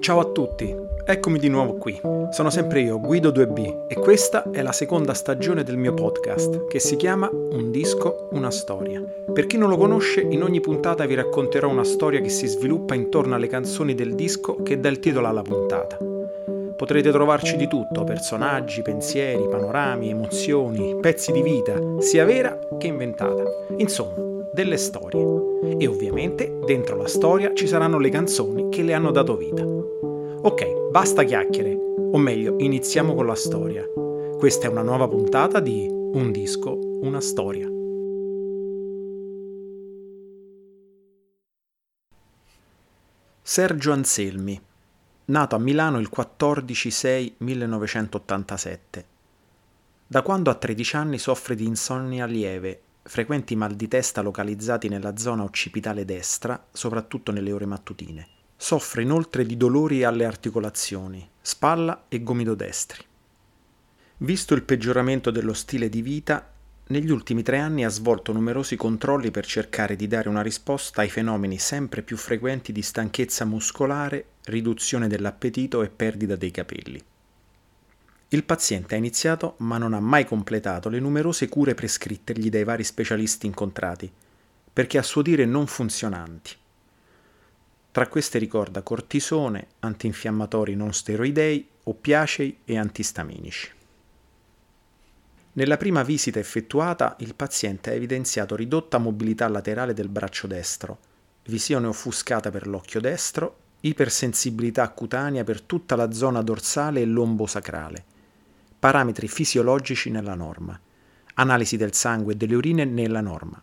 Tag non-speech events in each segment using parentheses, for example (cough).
Ciao a tutti, eccomi di nuovo qui. Sono sempre io, Guido 2B, e questa è la seconda stagione del mio podcast, che si chiama Un disco, una storia. Per chi non lo conosce, in ogni puntata vi racconterò una storia che si sviluppa intorno alle canzoni del disco che dà il titolo alla puntata. Potrete trovarci di tutto, personaggi, pensieri, panorami, emozioni, pezzi di vita, sia vera che inventata. Insomma, delle storie. E ovviamente dentro la storia ci saranno le canzoni che le hanno dato vita. Ok, basta chiacchiere, o meglio, iniziamo con la storia. Questa è una nuova puntata di Un disco, una storia. Sergio Anselmi, nato a Milano il 14-6-1987. Da quando ha 13 anni soffre di insonnia lieve, frequenti mal di testa localizzati nella zona occipitale destra, soprattutto nelle ore mattutine. Soffre inoltre di dolori alle articolazioni, spalla e gomito destri. Visto il peggioramento dello stile di vita, negli ultimi tre anni ha svolto numerosi controlli per cercare di dare una risposta ai fenomeni sempre più frequenti di stanchezza muscolare, riduzione dell'appetito e perdita dei capelli. Il paziente ha iniziato ma non ha mai completato le numerose cure prescrittegli dai vari specialisti incontrati, perché a suo dire non funzionanti. Tra queste ricorda cortisone, antinfiammatori non steroidei, oppiacei e antistaminici. Nella prima visita effettuata il paziente ha evidenziato ridotta mobilità laterale del braccio destro, visione offuscata per l'occhio destro, ipersensibilità cutanea per tutta la zona dorsale e lombosacrale, parametri fisiologici nella norma, analisi del sangue e delle urine nella norma,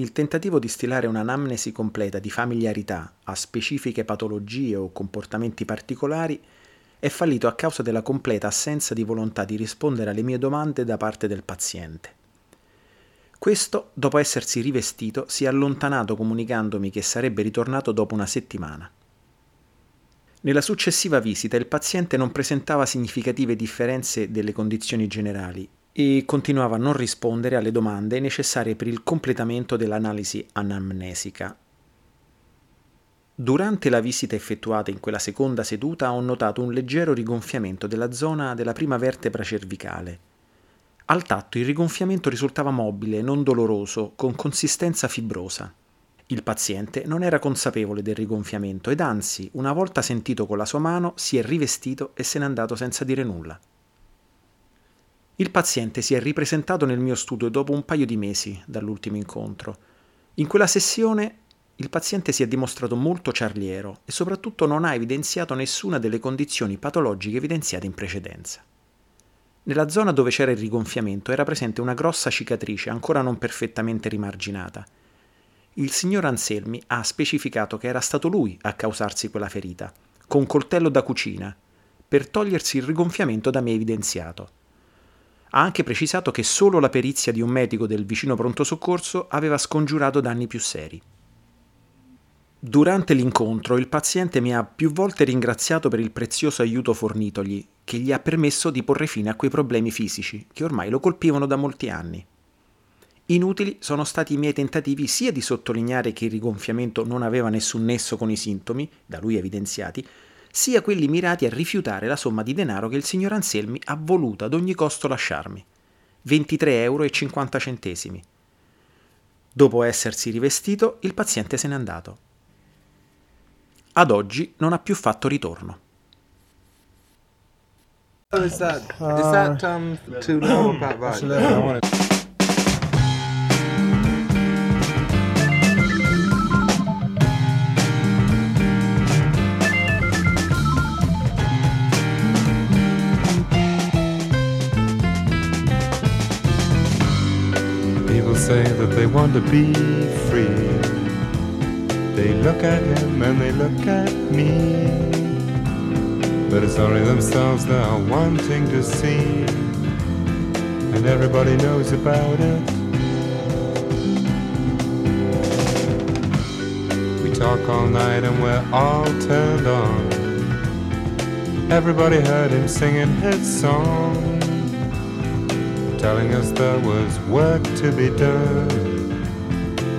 il tentativo di stilare un'anamnesi completa di familiarità a specifiche patologie o comportamenti particolari è fallito a causa della completa assenza di volontà di rispondere alle mie domande da parte del paziente. Questo, dopo essersi rivestito, si è allontanato comunicandomi che sarebbe ritornato dopo una settimana. Nella successiva visita il paziente non presentava significative differenze delle condizioni generali e continuava a non rispondere alle domande necessarie per il completamento dell'analisi anamnesica. Durante la visita effettuata in quella seconda seduta ho notato un leggero rigonfiamento della zona della prima vertebra cervicale. Al tatto il rigonfiamento risultava mobile, non doloroso, con consistenza fibrosa. Il paziente non era consapevole del rigonfiamento ed anzi, una volta sentito con la sua mano, si è rivestito e se n'è andato senza dire nulla. Il paziente si è ripresentato nel mio studio dopo un paio di mesi dall'ultimo incontro. In quella sessione il paziente si è dimostrato molto ciarliero e soprattutto non ha evidenziato nessuna delle condizioni patologiche evidenziate in precedenza. Nella zona dove c'era il rigonfiamento era presente una grossa cicatrice ancora non perfettamente rimarginata. Il signor Anselmi ha specificato che era stato lui a causarsi quella ferita, con coltello da cucina, per togliersi il rigonfiamento da me evidenziato. Ha anche precisato che solo la perizia di un medico del vicino pronto soccorso aveva scongiurato danni più seri. Durante l'incontro il paziente mi ha più volte ringraziato per il prezioso aiuto fornitogli, che gli ha permesso di porre fine a quei problemi fisici che ormai lo colpivano da molti anni. Inutili sono stati i miei tentativi sia di sottolineare che il rigonfiamento non aveva nessun nesso con i sintomi, da lui evidenziati, sia quelli mirati a rifiutare la somma di denaro che il signor Anselmi ha voluto ad ogni costo lasciarmi. 23,50 euro. Dopo essersi rivestito, il paziente se n'è andato. Ad oggi non ha più fatto ritorno. Is that, is that um, (coughs) say that they want to be free. They look at him and they look at me. But it's only themselves they are wanting to see. And everybody knows about it. We talk all night and we're all turned on. Everybody heard him singing his song, telling us there was work to be done.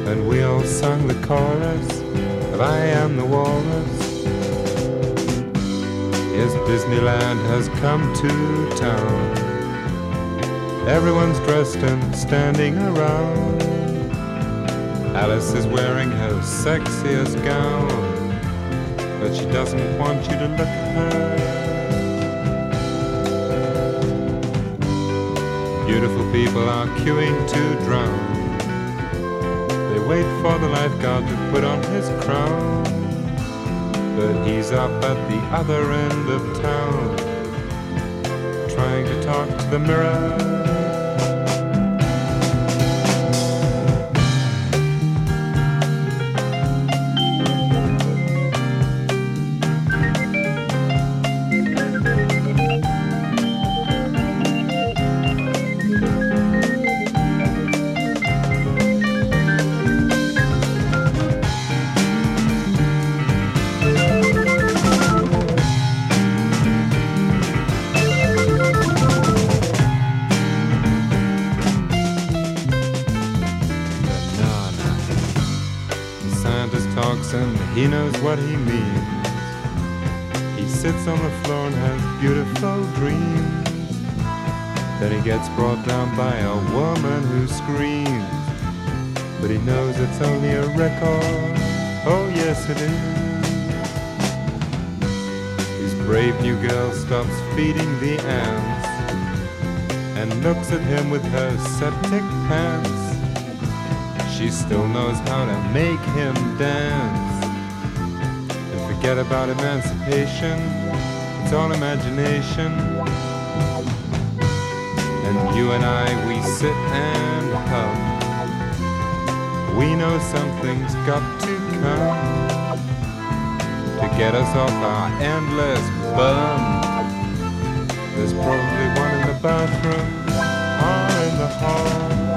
And we all sung the chorus of I Am the Walrus. Yes, Disneyland has come to town. Everyone's dressed and standing around. Alice is wearing her sexiest gown, but she doesn't want you to look at her. Beautiful people are queuing to drown. They wait for the lifeguard to put on his crown, but he's up at the other end of town, trying to talk to the mirror. Gets brought down by a woman who screams. But he knows it's only a record. Oh, yes, it is. His brave new girl stops feeding the ants and looks at him with her septic pants. She still knows how to make him dance and forget about emancipation. It's all imagination. And you and I, we sit and hum. We know something's got to come to get us off our endless bum. There's probably one in the bathroom or in the hall.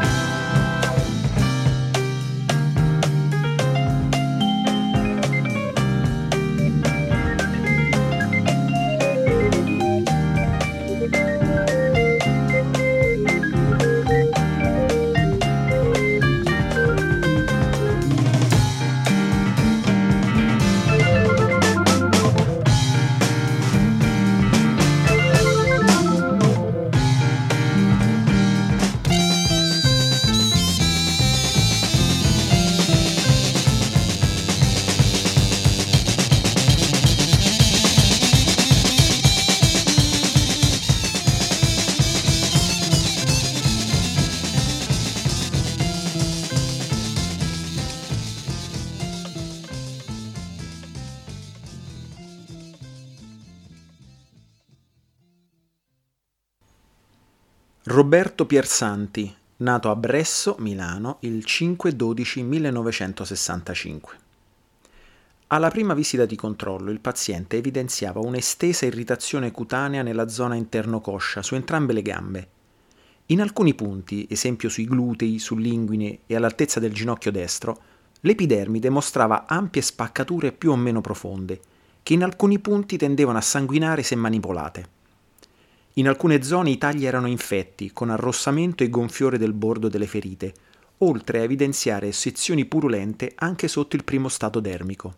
Roberto Piersanti, nato a Bresso, Milano, il 5-12-1965. Alla prima visita di controllo il paziente evidenziava un'estesa irritazione cutanea nella zona interno-coscia su entrambe le gambe. In alcuni punti, esempio sui glutei, sull'inguine e all'altezza del ginocchio destro, l'epidermide mostrava ampie spaccature più o meno profonde, che in alcuni punti tendevano a sanguinare se manipolate. In alcune zone i tagli erano infetti, con arrossamento e gonfiore del bordo delle ferite, oltre a evidenziare sezioni purulente anche sotto il primo stato dermico.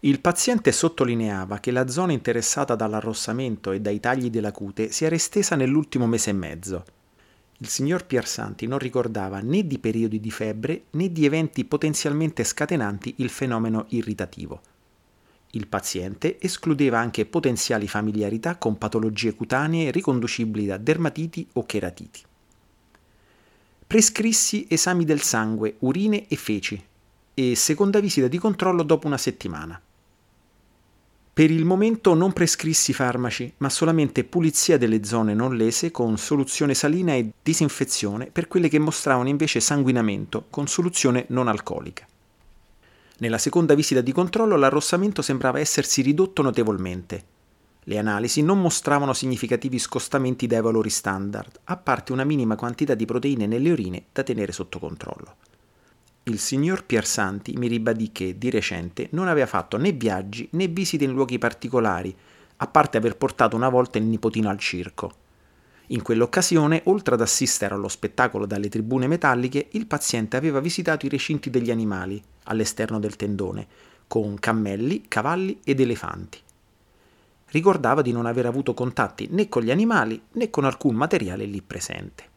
Il paziente sottolineava che la zona interessata dall'arrossamento e dai tagli della cute si era estesa nell'ultimo mese e mezzo. Il signor Piersanti non ricordava né di periodi di febbre né di eventi potenzialmente scatenanti il fenomeno irritativo. Il paziente escludeva anche potenziali familiarità con patologie cutanee riconducibili da dermatiti o cheratiti. Prescrissi esami del sangue, urine e feci e seconda visita di controllo dopo una settimana. Per il momento non prescrissi farmaci, ma solamente pulizia delle zone non lese con soluzione salina e disinfezione per quelle che mostravano invece sanguinamento con soluzione non alcolica. Nella seconda visita di controllo l'arrossamento sembrava essersi ridotto notevolmente. Le analisi non mostravano significativi scostamenti dai valori standard, a parte una minima quantità di proteine nelle urine da tenere sotto controllo. Il signor Piersanti mi ribadì che, di recente, non aveva fatto né viaggi né visite in luoghi particolari, a parte aver portato una volta il nipotino al circo. In quell'occasione, oltre ad assistere allo spettacolo dalle tribune metalliche, il paziente aveva visitato i recinti degli animali, all'esterno del tendone, con cammelli, cavalli ed elefanti. Ricordava di non aver avuto contatti né con gli animali né con alcun materiale lì presente.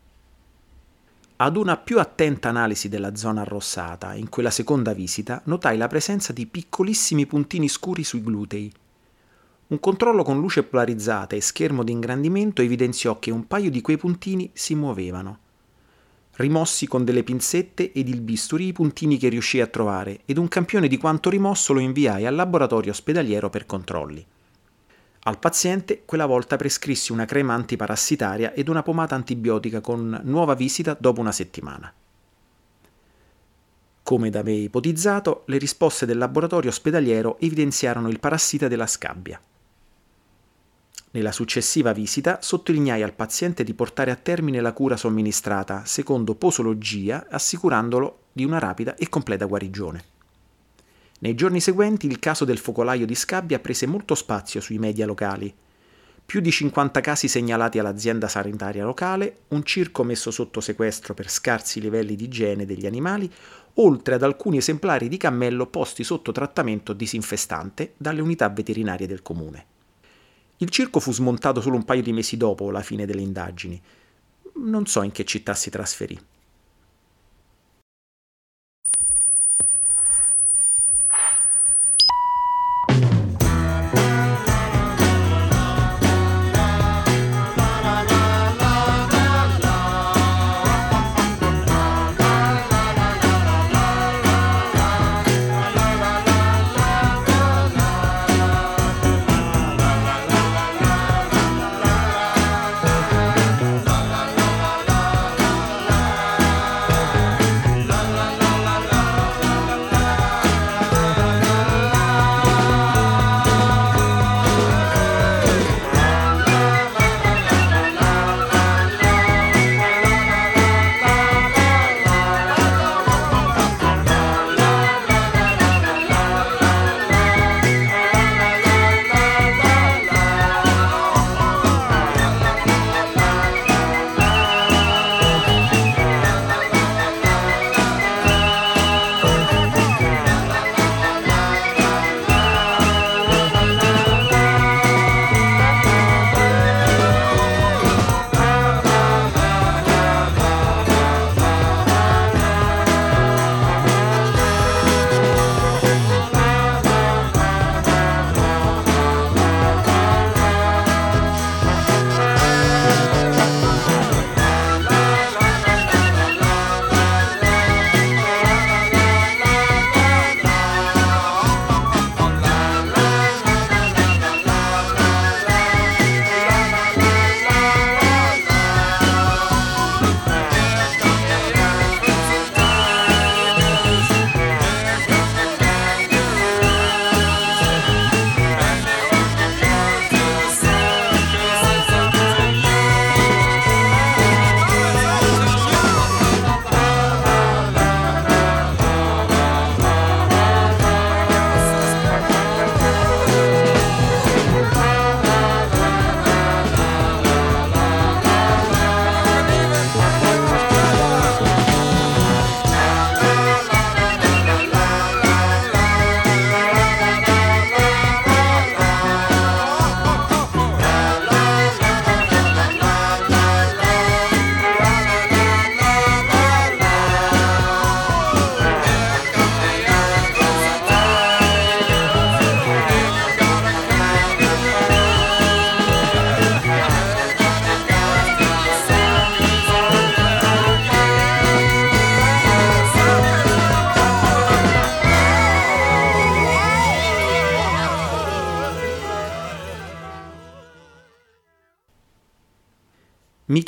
Ad una più attenta analisi della zona arrossata, in quella seconda visita, notai la presenza di piccolissimi puntini scuri sui glutei, un controllo con luce polarizzata e schermo di ingrandimento evidenziò che un paio di quei puntini si muovevano. Rimossi con delle pinzette ed il bisturi i puntini che riuscii a trovare ed un campione di quanto rimosso lo inviai al laboratorio ospedaliero per controlli. Al paziente quella volta prescrissi una crema antiparassitaria ed una pomata antibiotica con nuova visita dopo una settimana. Come da me ipotizzato, le risposte del laboratorio ospedaliero evidenziarono il parassita della scabbia. Nella successiva visita sottolineai al paziente di portare a termine la cura somministrata secondo posologia, assicurandolo di una rapida e completa guarigione. Nei giorni seguenti il caso del focolaio di scabbia prese molto spazio sui media locali. Più di 50 casi segnalati all'azienda sanitaria locale, un circo messo sotto sequestro per scarsi livelli di igiene degli animali, oltre ad alcuni esemplari di cammello posti sotto trattamento disinfestante dalle unità veterinarie del comune. Il circo fu smontato solo un paio di mesi dopo la fine delle indagini. Non so in che città si trasferì.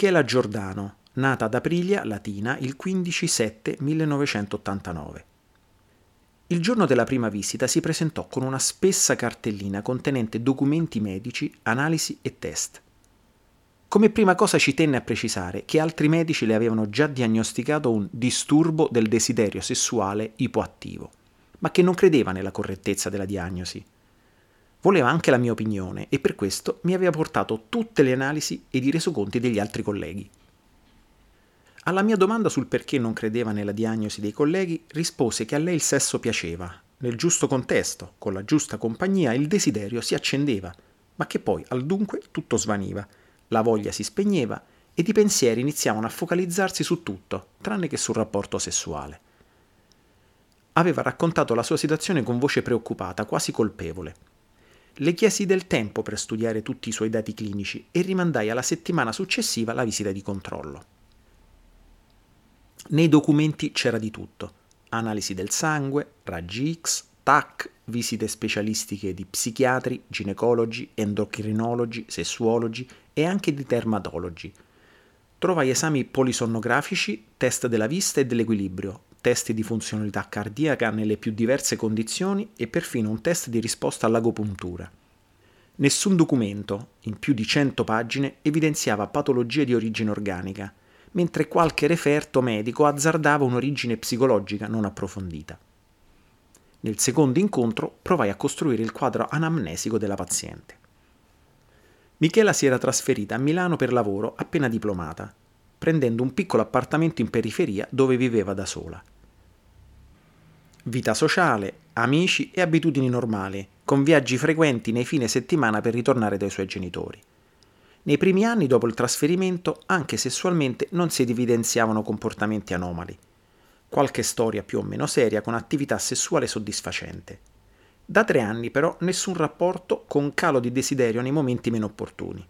Michela Giordano, nata ad Aprilia, Latina, il 15-7-1989. Il giorno della prima visita si presentò con una spessa cartellina contenente documenti medici, analisi e test. Come prima cosa ci tenne a precisare che altri medici le avevano già diagnosticato un disturbo del desiderio sessuale ipoattivo, ma che non credeva nella correttezza della diagnosi. Voleva anche la mia opinione e per questo mi aveva portato tutte le analisi ed i resoconti degli altri colleghi. Alla mia domanda sul perché non credeva nella diagnosi dei colleghi, rispose che a lei il sesso piaceva, nel giusto contesto, con la giusta compagnia, il desiderio si accendeva, ma che poi al dunque tutto svaniva la voglia si spegneva ed i pensieri iniziavano a focalizzarsi su tutto, tranne che sul rapporto sessuale. Aveva raccontato la sua situazione con voce preoccupata, quasi colpevole. Le chiesi del tempo per studiare tutti i suoi dati clinici e rimandai alla settimana successiva la visita di controllo. Nei documenti c'era di tutto. Analisi del sangue, raggi X, TAC, visite specialistiche di psichiatri, ginecologi, endocrinologi, sessuologi e anche di dermatologi. Trovai esami polisonnografici, test della vista e dell'equilibrio, test di funzionalità cardiaca nelle più diverse condizioni e perfino un test di risposta all'agopuntura. Nessun documento, in più di 100 pagine, evidenziava patologie di origine organica, mentre qualche referto medico azzardava un'origine psicologica non approfondita. Nel secondo incontro provai a costruire il quadro anamnesico della paziente. Michela si era trasferita a Milano per lavoro appena diplomata, prendendo un piccolo appartamento in periferia dove viveva da sola. Vita sociale, amici e abitudini normali, con viaggi frequenti nei fine settimana per ritornare dai suoi genitori. Nei primi anni dopo il trasferimento, anche sessualmente, non si evidenziavano comportamenti anomali qualche storia più o meno seria con attività sessuale soddisfacente. Da tre anni però nessun rapporto con calo di desiderio nei momenti meno opportuni.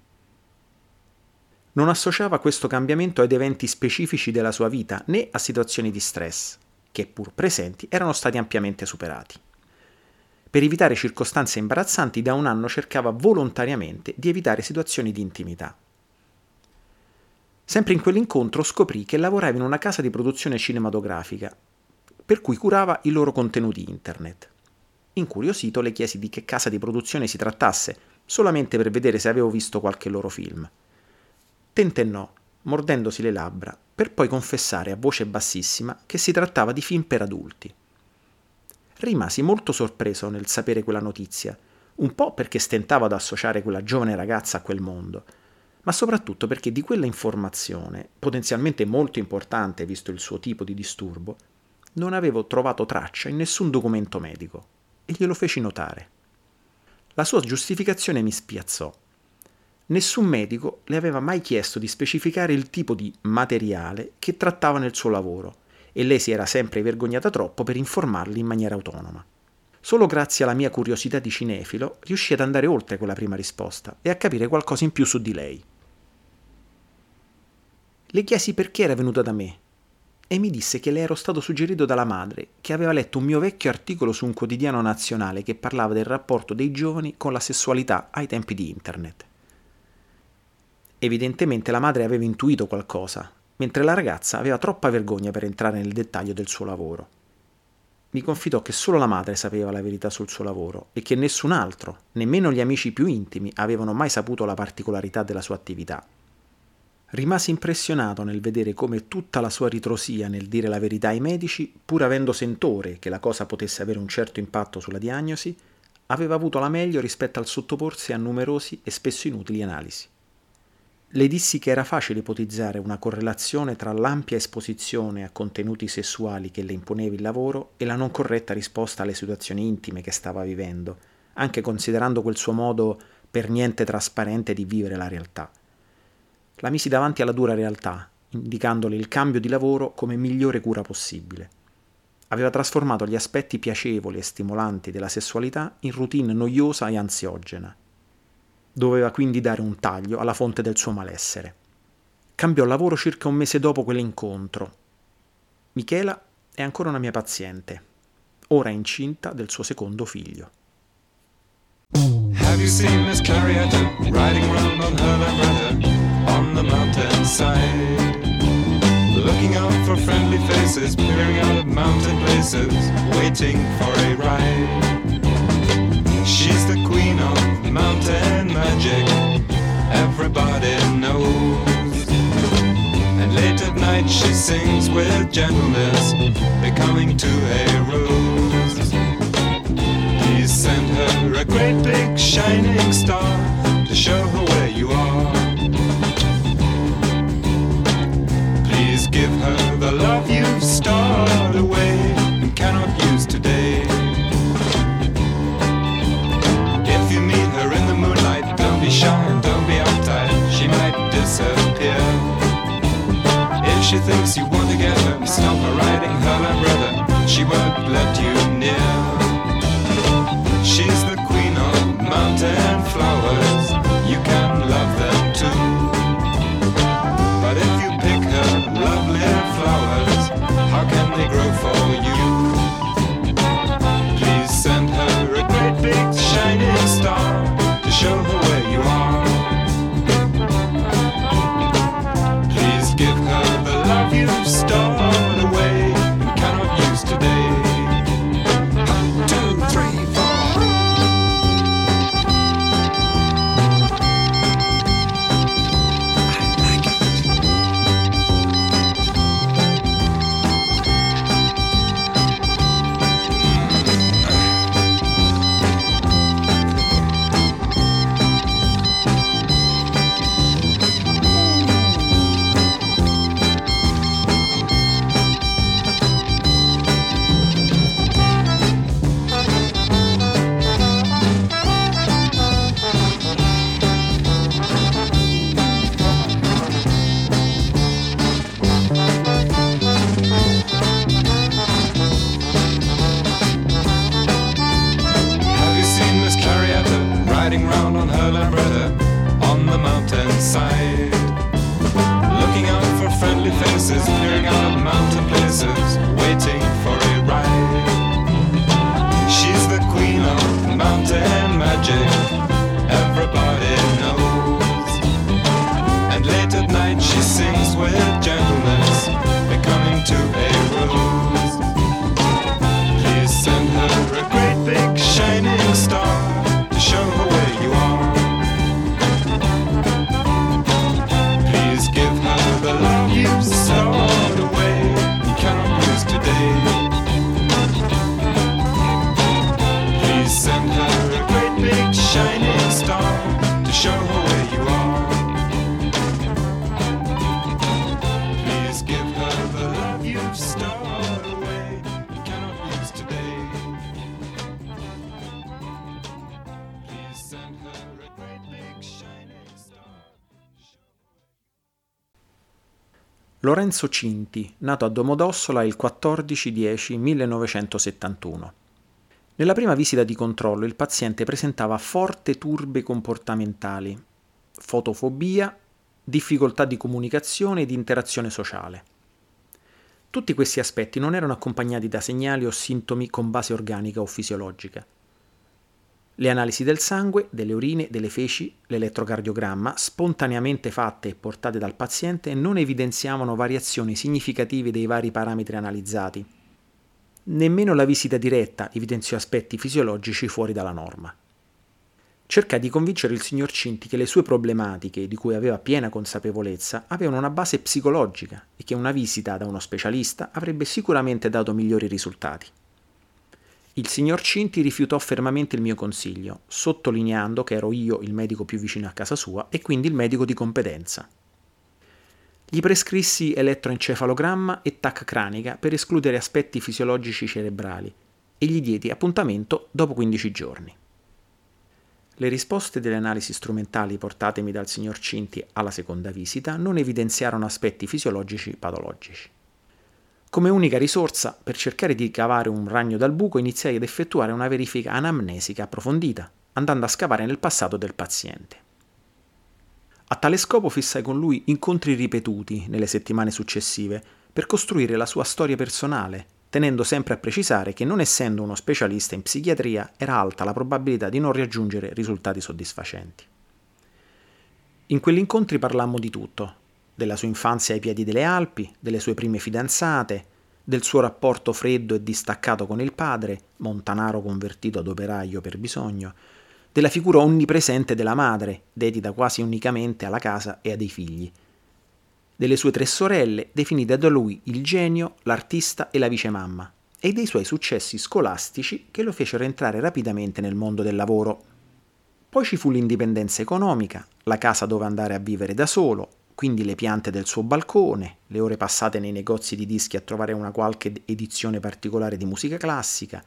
Non associava questo cambiamento ad eventi specifici della sua vita né a situazioni di stress, che pur presenti erano stati ampiamente superati. Per evitare circostanze imbarazzanti da un anno cercava volontariamente di evitare situazioni di intimità. Sempre in quell'incontro scoprì che lavorava in una casa di produzione cinematografica, per cui curava i loro contenuti internet. Incuriosito le chiesi di che casa di produzione si trattasse, solamente per vedere se avevo visto qualche loro film. Tentennò, mordendosi le labbra, per poi confessare a voce bassissima che si trattava di film per adulti. Rimasi molto sorpreso nel sapere quella notizia, un po' perché stentavo ad associare quella giovane ragazza a quel mondo, ma soprattutto perché di quella informazione, potenzialmente molto importante visto il suo tipo di disturbo, non avevo trovato traccia in nessun documento medico e glielo feci notare. La sua giustificazione mi spiazzò. Nessun medico le aveva mai chiesto di specificare il tipo di materiale che trattava nel suo lavoro e lei si era sempre vergognata troppo per informarli in maniera autonoma. Solo grazie alla mia curiosità di cinefilo riuscii ad andare oltre quella prima risposta e a capire qualcosa in più su di lei. Le chiesi perché era venuta da me e mi disse che le ero stato suggerito dalla madre, che aveva letto un mio vecchio articolo su un quotidiano nazionale che parlava del rapporto dei giovani con la sessualità ai tempi di Internet. Evidentemente la madre aveva intuito qualcosa, mentre la ragazza aveva troppa vergogna per entrare nel dettaglio del suo lavoro mi confidò che solo la madre sapeva la verità sul suo lavoro e che nessun altro, nemmeno gli amici più intimi, avevano mai saputo la particolarità della sua attività. Rimasi impressionato nel vedere come tutta la sua ritrosia nel dire la verità ai medici, pur avendo sentore che la cosa potesse avere un certo impatto sulla diagnosi, aveva avuto la meglio rispetto al sottoporsi a numerosi e spesso inutili analisi. Le dissi che era facile ipotizzare una correlazione tra l'ampia esposizione a contenuti sessuali che le imponeva il lavoro e la non corretta risposta alle situazioni intime che stava vivendo, anche considerando quel suo modo per niente trasparente di vivere la realtà. La misi davanti alla dura realtà, indicandole il cambio di lavoro come migliore cura possibile. Aveva trasformato gli aspetti piacevoli e stimolanti della sessualità in routine noiosa e ansiogena Doveva quindi dare un taglio alla fonte del suo malessere. Cambiò lavoro circa un mese dopo quell'incontro. Michela è ancora una mia paziente, ora incinta del suo secondo figlio. Have you seen Miss Clarietta riding around on her lambretta on the mountainside? Looking out for friendly faces, peering out of mountain places, waiting for a ride. She's the queen of mountain magic everybody knows. And late at night she sings with gentleness, becoming to a rose. He sent her a great big shining star to show her Lorenzo Cinti, nato a Domodossola il 14-10-1971. Nella prima visita di controllo il paziente presentava forti turbe comportamentali, fotofobia, difficoltà di comunicazione e di interazione sociale. Tutti questi aspetti non erano accompagnati da segnali o sintomi con base organica o fisiologica. Le analisi del sangue, delle urine, delle feci, l'elettrocardiogramma, spontaneamente fatte e portate dal paziente, non evidenziavano variazioni significative dei vari parametri analizzati. Nemmeno la visita diretta evidenziò aspetti fisiologici fuori dalla norma. Cercai di convincere il signor Cinti che le sue problematiche, di cui aveva piena consapevolezza, avevano una base psicologica e che una visita da uno specialista avrebbe sicuramente dato migliori risultati. Il signor Cinti rifiutò fermamente il mio consiglio, sottolineando che ero io il medico più vicino a casa sua e quindi il medico di competenza. Gli prescrissi elettroencefalogramma e TAC cranica per escludere aspetti fisiologici cerebrali e gli diedi appuntamento dopo 15 giorni. Le risposte delle analisi strumentali portatemi dal signor Cinti alla seconda visita non evidenziarono aspetti fisiologici patologici. Come unica risorsa, per cercare di cavare un ragno dal buco, iniziai ad effettuare una verifica anamnesica approfondita, andando a scavare nel passato del paziente. A tale scopo fissai con lui incontri ripetuti nelle settimane successive per costruire la sua storia personale, tenendo sempre a precisare che non essendo uno specialista in psichiatria era alta la probabilità di non raggiungere risultati soddisfacenti. In quegli incontri parlammo di tutto, della sua infanzia ai piedi delle Alpi, delle sue prime fidanzate, del suo rapporto freddo e distaccato con il padre, montanaro convertito ad operaio per bisogno, della figura onnipresente della madre, dedita quasi unicamente alla casa e a dei figli. delle sue tre sorelle, definite da lui il genio, l'artista e la vicemamma, e dei suoi successi scolastici che lo fecero entrare rapidamente nel mondo del lavoro. Poi ci fu l'indipendenza economica, la casa dove andare a vivere da solo, quindi le piante del suo balcone, le ore passate nei negozi di dischi a trovare una qualche edizione particolare di musica classica,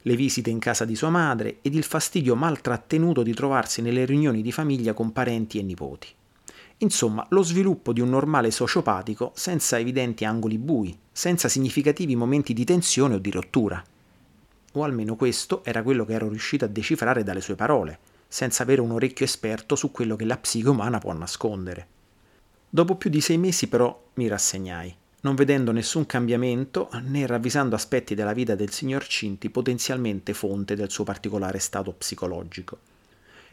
le visite in casa di sua madre ed il fastidio maltrattenuto di trovarsi nelle riunioni di famiglia con parenti e nipoti. Insomma, lo sviluppo di un normale sociopatico senza evidenti angoli bui, senza significativi momenti di tensione o di rottura. O almeno questo era quello che ero riuscito a decifrare dalle sue parole, senza avere un orecchio esperto su quello che la psiche umana può nascondere. Dopo più di sei mesi però mi rassegnai, non vedendo nessun cambiamento né ravvisando aspetti della vita del signor Cinti potenzialmente fonte del suo particolare stato psicologico.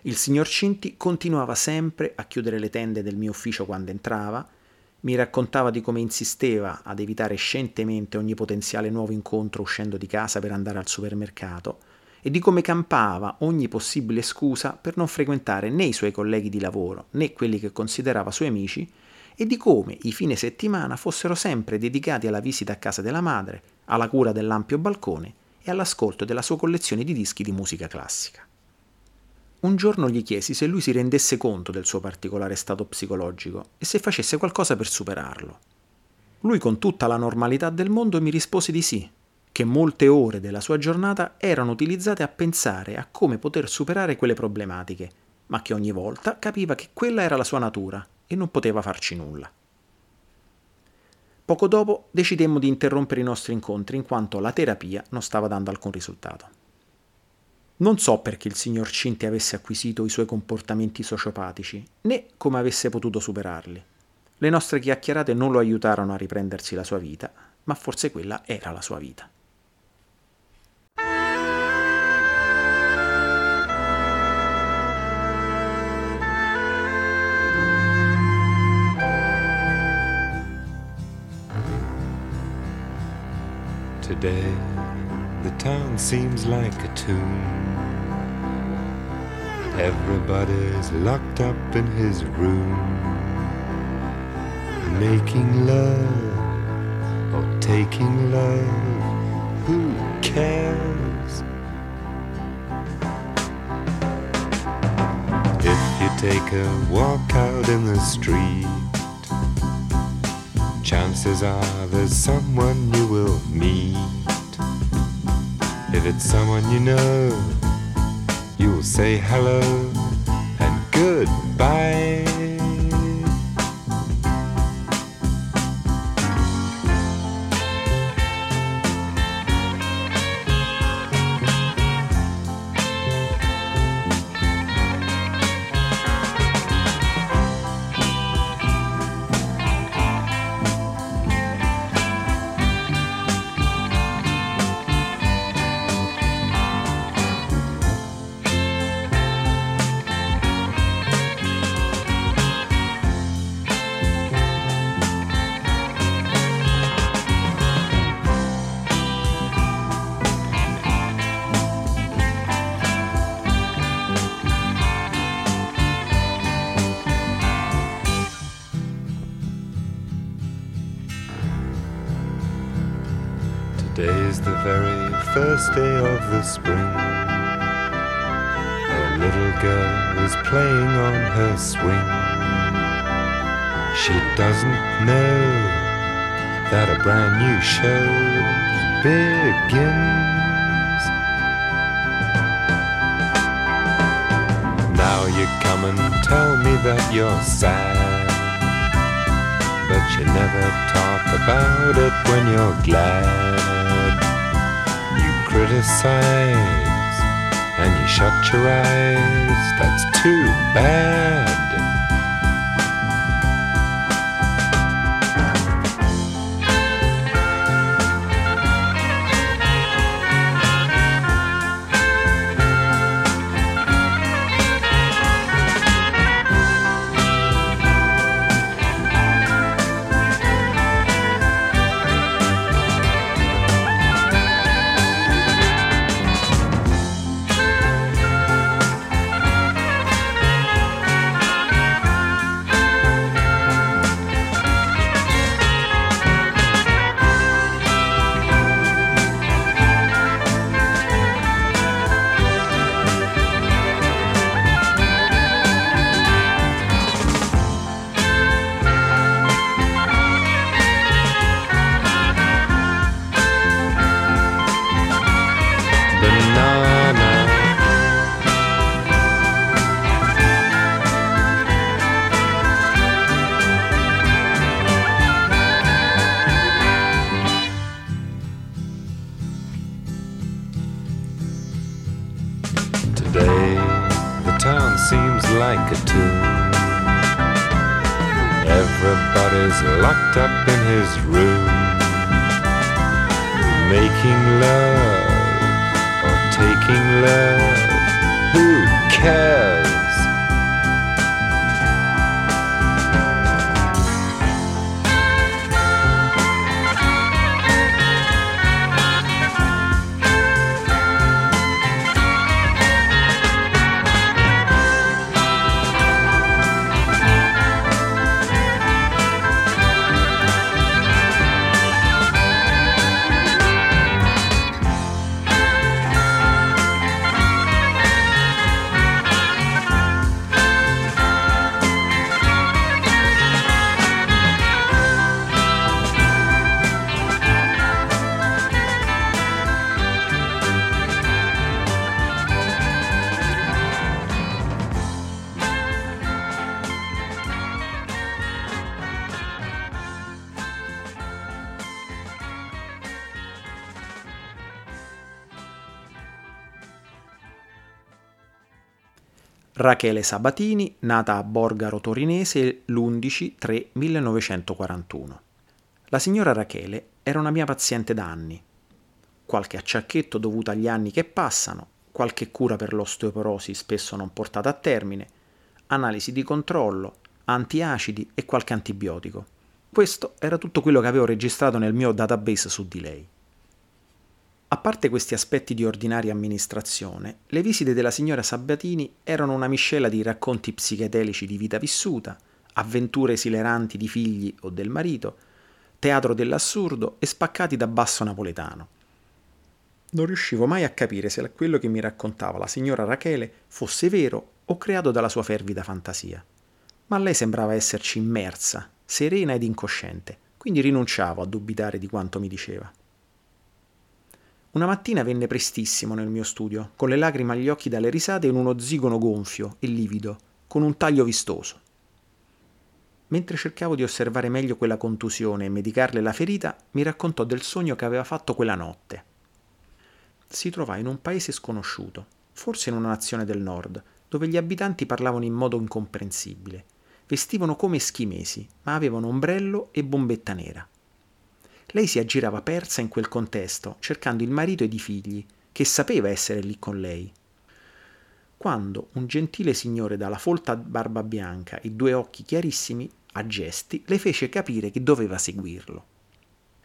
Il signor Cinti continuava sempre a chiudere le tende del mio ufficio quando entrava, mi raccontava di come insisteva ad evitare scientemente ogni potenziale nuovo incontro uscendo di casa per andare al supermercato e di come campava ogni possibile scusa per non frequentare né i suoi colleghi di lavoro né quelli che considerava suoi amici e di come i fine settimana fossero sempre dedicati alla visita a casa della madre, alla cura dell'ampio balcone e all'ascolto della sua collezione di dischi di musica classica. Un giorno gli chiesi se lui si rendesse conto del suo particolare stato psicologico e se facesse qualcosa per superarlo. Lui con tutta la normalità del mondo mi rispose di sì, che molte ore della sua giornata erano utilizzate a pensare a come poter superare quelle problematiche, ma che ogni volta capiva che quella era la sua natura e non poteva farci nulla. Poco dopo decidemmo di interrompere i nostri incontri in quanto la terapia non stava dando alcun risultato. Non so perché il signor Cinti avesse acquisito i suoi comportamenti sociopatici, né come avesse potuto superarli. Le nostre chiacchierate non lo aiutarono a riprendersi la sua vita, ma forse quella era la sua vita. Today the town seems like a tomb Everybody's locked up in his room, making love or taking love. Who cares? If you take a walk out in the street, chances are there's someone you will meet. If it's someone you know, you'll say hello and goodbye. Spring. A little girl is playing on her swing. She doesn't know that a brand new show begins. Now you come and tell me that you're sad. But you never talk about it when you're glad criticize and you shut your eyes. That's too bad. Rachele Sabatini, nata a Borgaro Torinese l'11-3-1941. La signora Rachele era una mia paziente da anni. Qualche acciacchetto dovuto agli anni che passano, qualche cura per l'osteoporosi spesso non portata a termine, analisi di controllo, antiacidi e qualche antibiotico. Questo era tutto quello che avevo registrato nel mio database su di lei. A parte questi aspetti di ordinaria amministrazione, le visite della signora Sabatini erano una miscela di racconti psichedelici di vita vissuta, avventure esileranti di figli o del marito, teatro dell'assurdo e spaccati da basso napoletano. Non riuscivo mai a capire se quello che mi raccontava la signora Rachele fosse vero o creato dalla sua fervida fantasia. Ma lei sembrava esserci immersa, serena ed incosciente, quindi rinunciavo a dubitare di quanto mi diceva. Una mattina venne prestissimo nel mio studio, con le lacrime agli occhi dalle risate in uno zigono gonfio e livido, con un taglio vistoso. Mentre cercavo di osservare meglio quella contusione e medicarle la ferita, mi raccontò del sogno che aveva fatto quella notte. Si trovava in un paese sconosciuto, forse in una nazione del nord, dove gli abitanti parlavano in modo incomprensibile. Vestivano come eschimesi, ma avevano ombrello e bombetta nera. Lei si aggirava persa in quel contesto, cercando il marito ed i figli, che sapeva essere lì con lei. Quando un gentile signore dalla folta barba bianca e due occhi chiarissimi, a gesti, le fece capire che doveva seguirlo.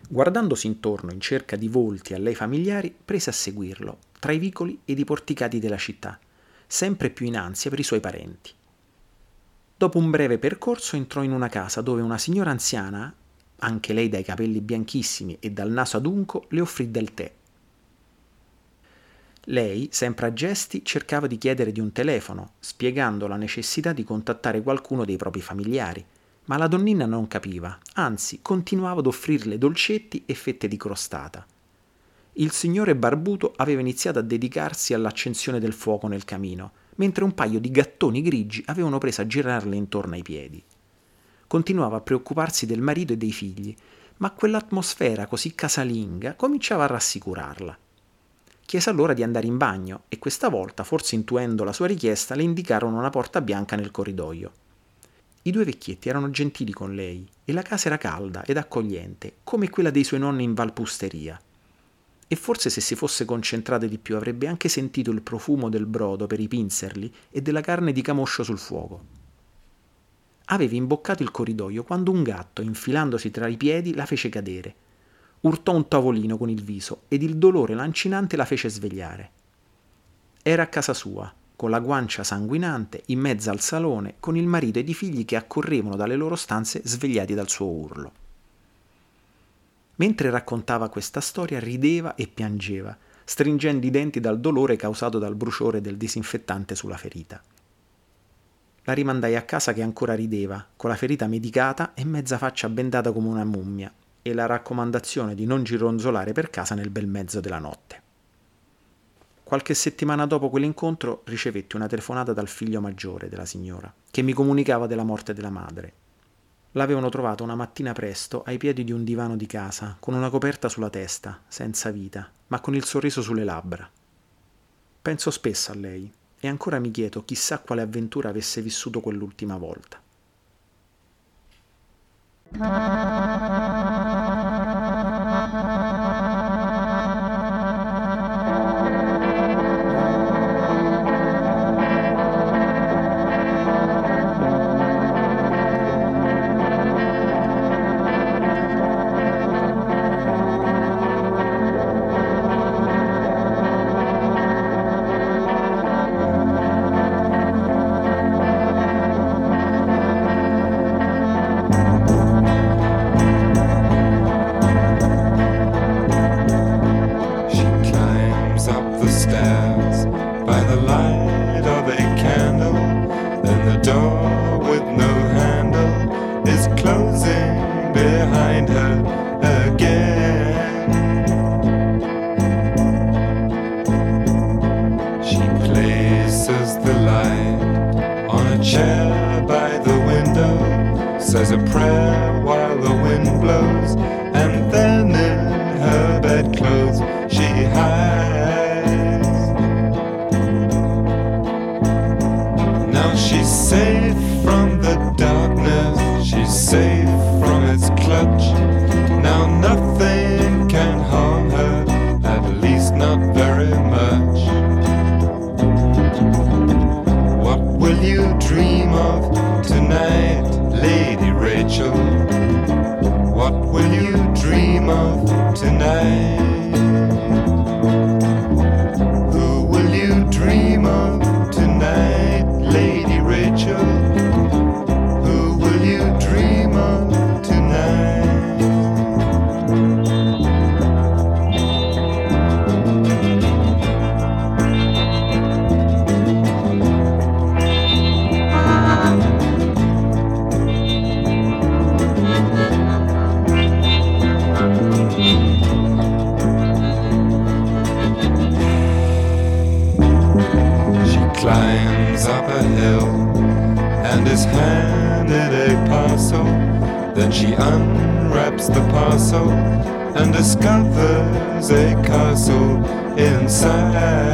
Guardandosi intorno in cerca di volti a lei familiari, prese a seguirlo, tra i vicoli ed i porticati della città, sempre più in ansia per i suoi parenti. Dopo un breve percorso entrò in una casa dove una signora anziana anche lei dai capelli bianchissimi e dal naso adunco, le offrì del tè. Lei, sempre a gesti, cercava di chiedere di un telefono, spiegando la necessità di contattare qualcuno dei propri familiari, ma la donnina non capiva, anzi continuava ad offrirle dolcetti e fette di crostata. Il signore barbuto aveva iniziato a dedicarsi all'accensione del fuoco nel camino, mentre un paio di gattoni grigi avevano preso a girarle intorno ai piedi continuava a preoccuparsi del marito e dei figli, ma quell'atmosfera così casalinga cominciava a rassicurarla. Chiese allora di andare in bagno e questa volta, forse intuendo la sua richiesta, le indicarono una porta bianca nel corridoio. I due vecchietti erano gentili con lei e la casa era calda ed accogliente, come quella dei suoi nonni in Valpusteria. E forse se si fosse concentrata di più avrebbe anche sentito il profumo del brodo per i pinzerli e della carne di camoscio sul fuoco aveva imboccato il corridoio quando un gatto, infilandosi tra i piedi, la fece cadere. Urtò un tavolino con il viso ed il dolore lancinante la fece svegliare. Era a casa sua, con la guancia sanguinante, in mezzo al salone, con il marito ed i figli che accorrevano dalle loro stanze svegliati dal suo urlo. Mentre raccontava questa storia rideva e piangeva, stringendo i denti dal dolore causato dal bruciore del disinfettante sulla ferita. La rimandai a casa che ancora rideva, con la ferita medicata e mezza faccia bendata come una mummia, e la raccomandazione di non gironzolare per casa nel bel mezzo della notte. Qualche settimana dopo quell'incontro ricevetti una telefonata dal figlio maggiore della signora, che mi comunicava della morte della madre. L'avevano trovata una mattina presto ai piedi di un divano di casa, con una coperta sulla testa, senza vita, ma con il sorriso sulle labbra. Penso spesso a lei, e ancora mi chiedo chissà quale avventura avesse vissuto quell'ultima volta. Thank you. discovers a castle inside.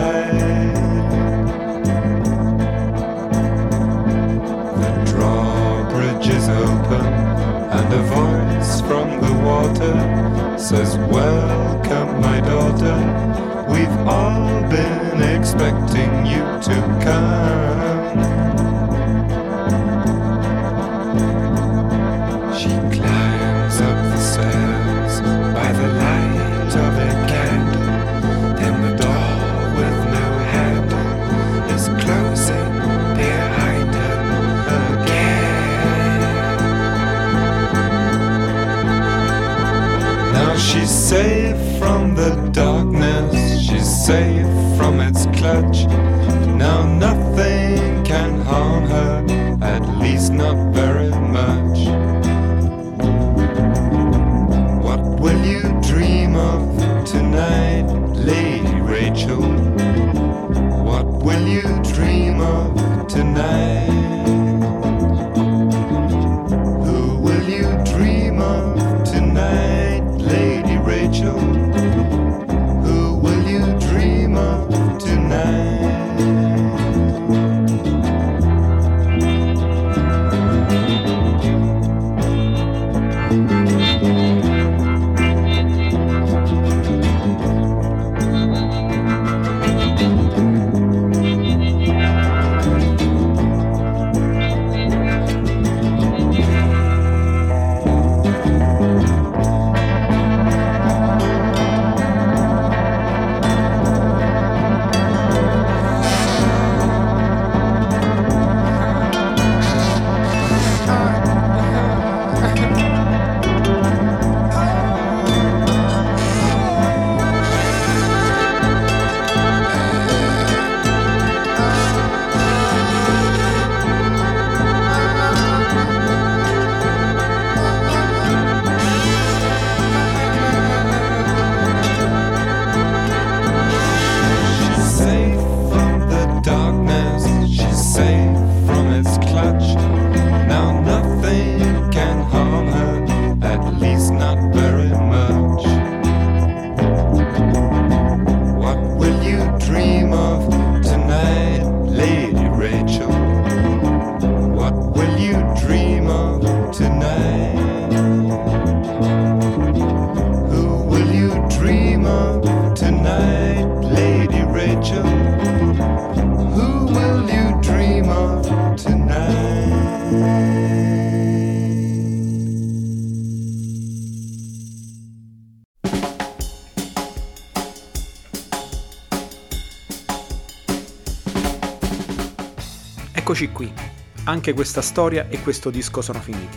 Anche questa storia e questo disco sono finiti.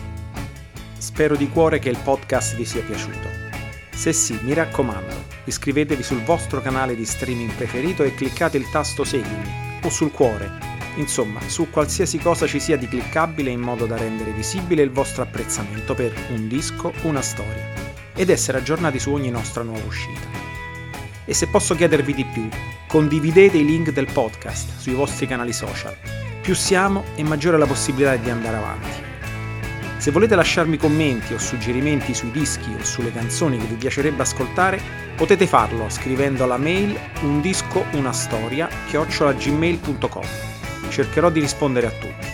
Spero di cuore che il podcast vi sia piaciuto. Se sì, mi raccomando, iscrivetevi sul vostro canale di streaming preferito e cliccate il tasto seguimi o sul cuore, insomma, su qualsiasi cosa ci sia di cliccabile in modo da rendere visibile il vostro apprezzamento per un disco, una storia ed essere aggiornati su ogni nostra nuova uscita. E se posso chiedervi di più, condividete i link del podcast sui vostri canali social più siamo e maggiore è la possibilità di andare avanti. Se volete lasciarmi commenti o suggerimenti sui dischi o sulle canzoni che vi piacerebbe ascoltare, potete farlo scrivendo alla mail un disco una storia chiocciolagmail.com. Cercherò di rispondere a tutti.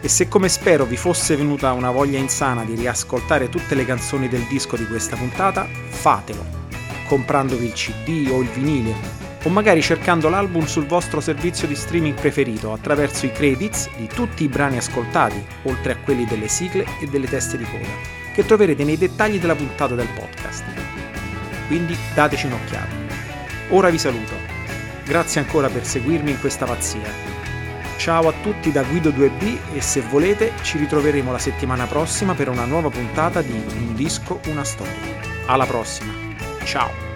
E se come spero vi fosse venuta una voglia insana di riascoltare tutte le canzoni del disco di questa puntata, fatelo, comprandovi il CD o il vinile o magari cercando l'album sul vostro servizio di streaming preferito attraverso i credits di tutti i brani ascoltati, oltre a quelli delle sigle e delle teste di coda, che troverete nei dettagli della puntata del podcast. Quindi dateci un'occhiata. Ora vi saluto. Grazie ancora per seguirmi in questa pazzia. Ciao a tutti da Guido 2B e se volete ci ritroveremo la settimana prossima per una nuova puntata di Un disco, una storia. Alla prossima. Ciao.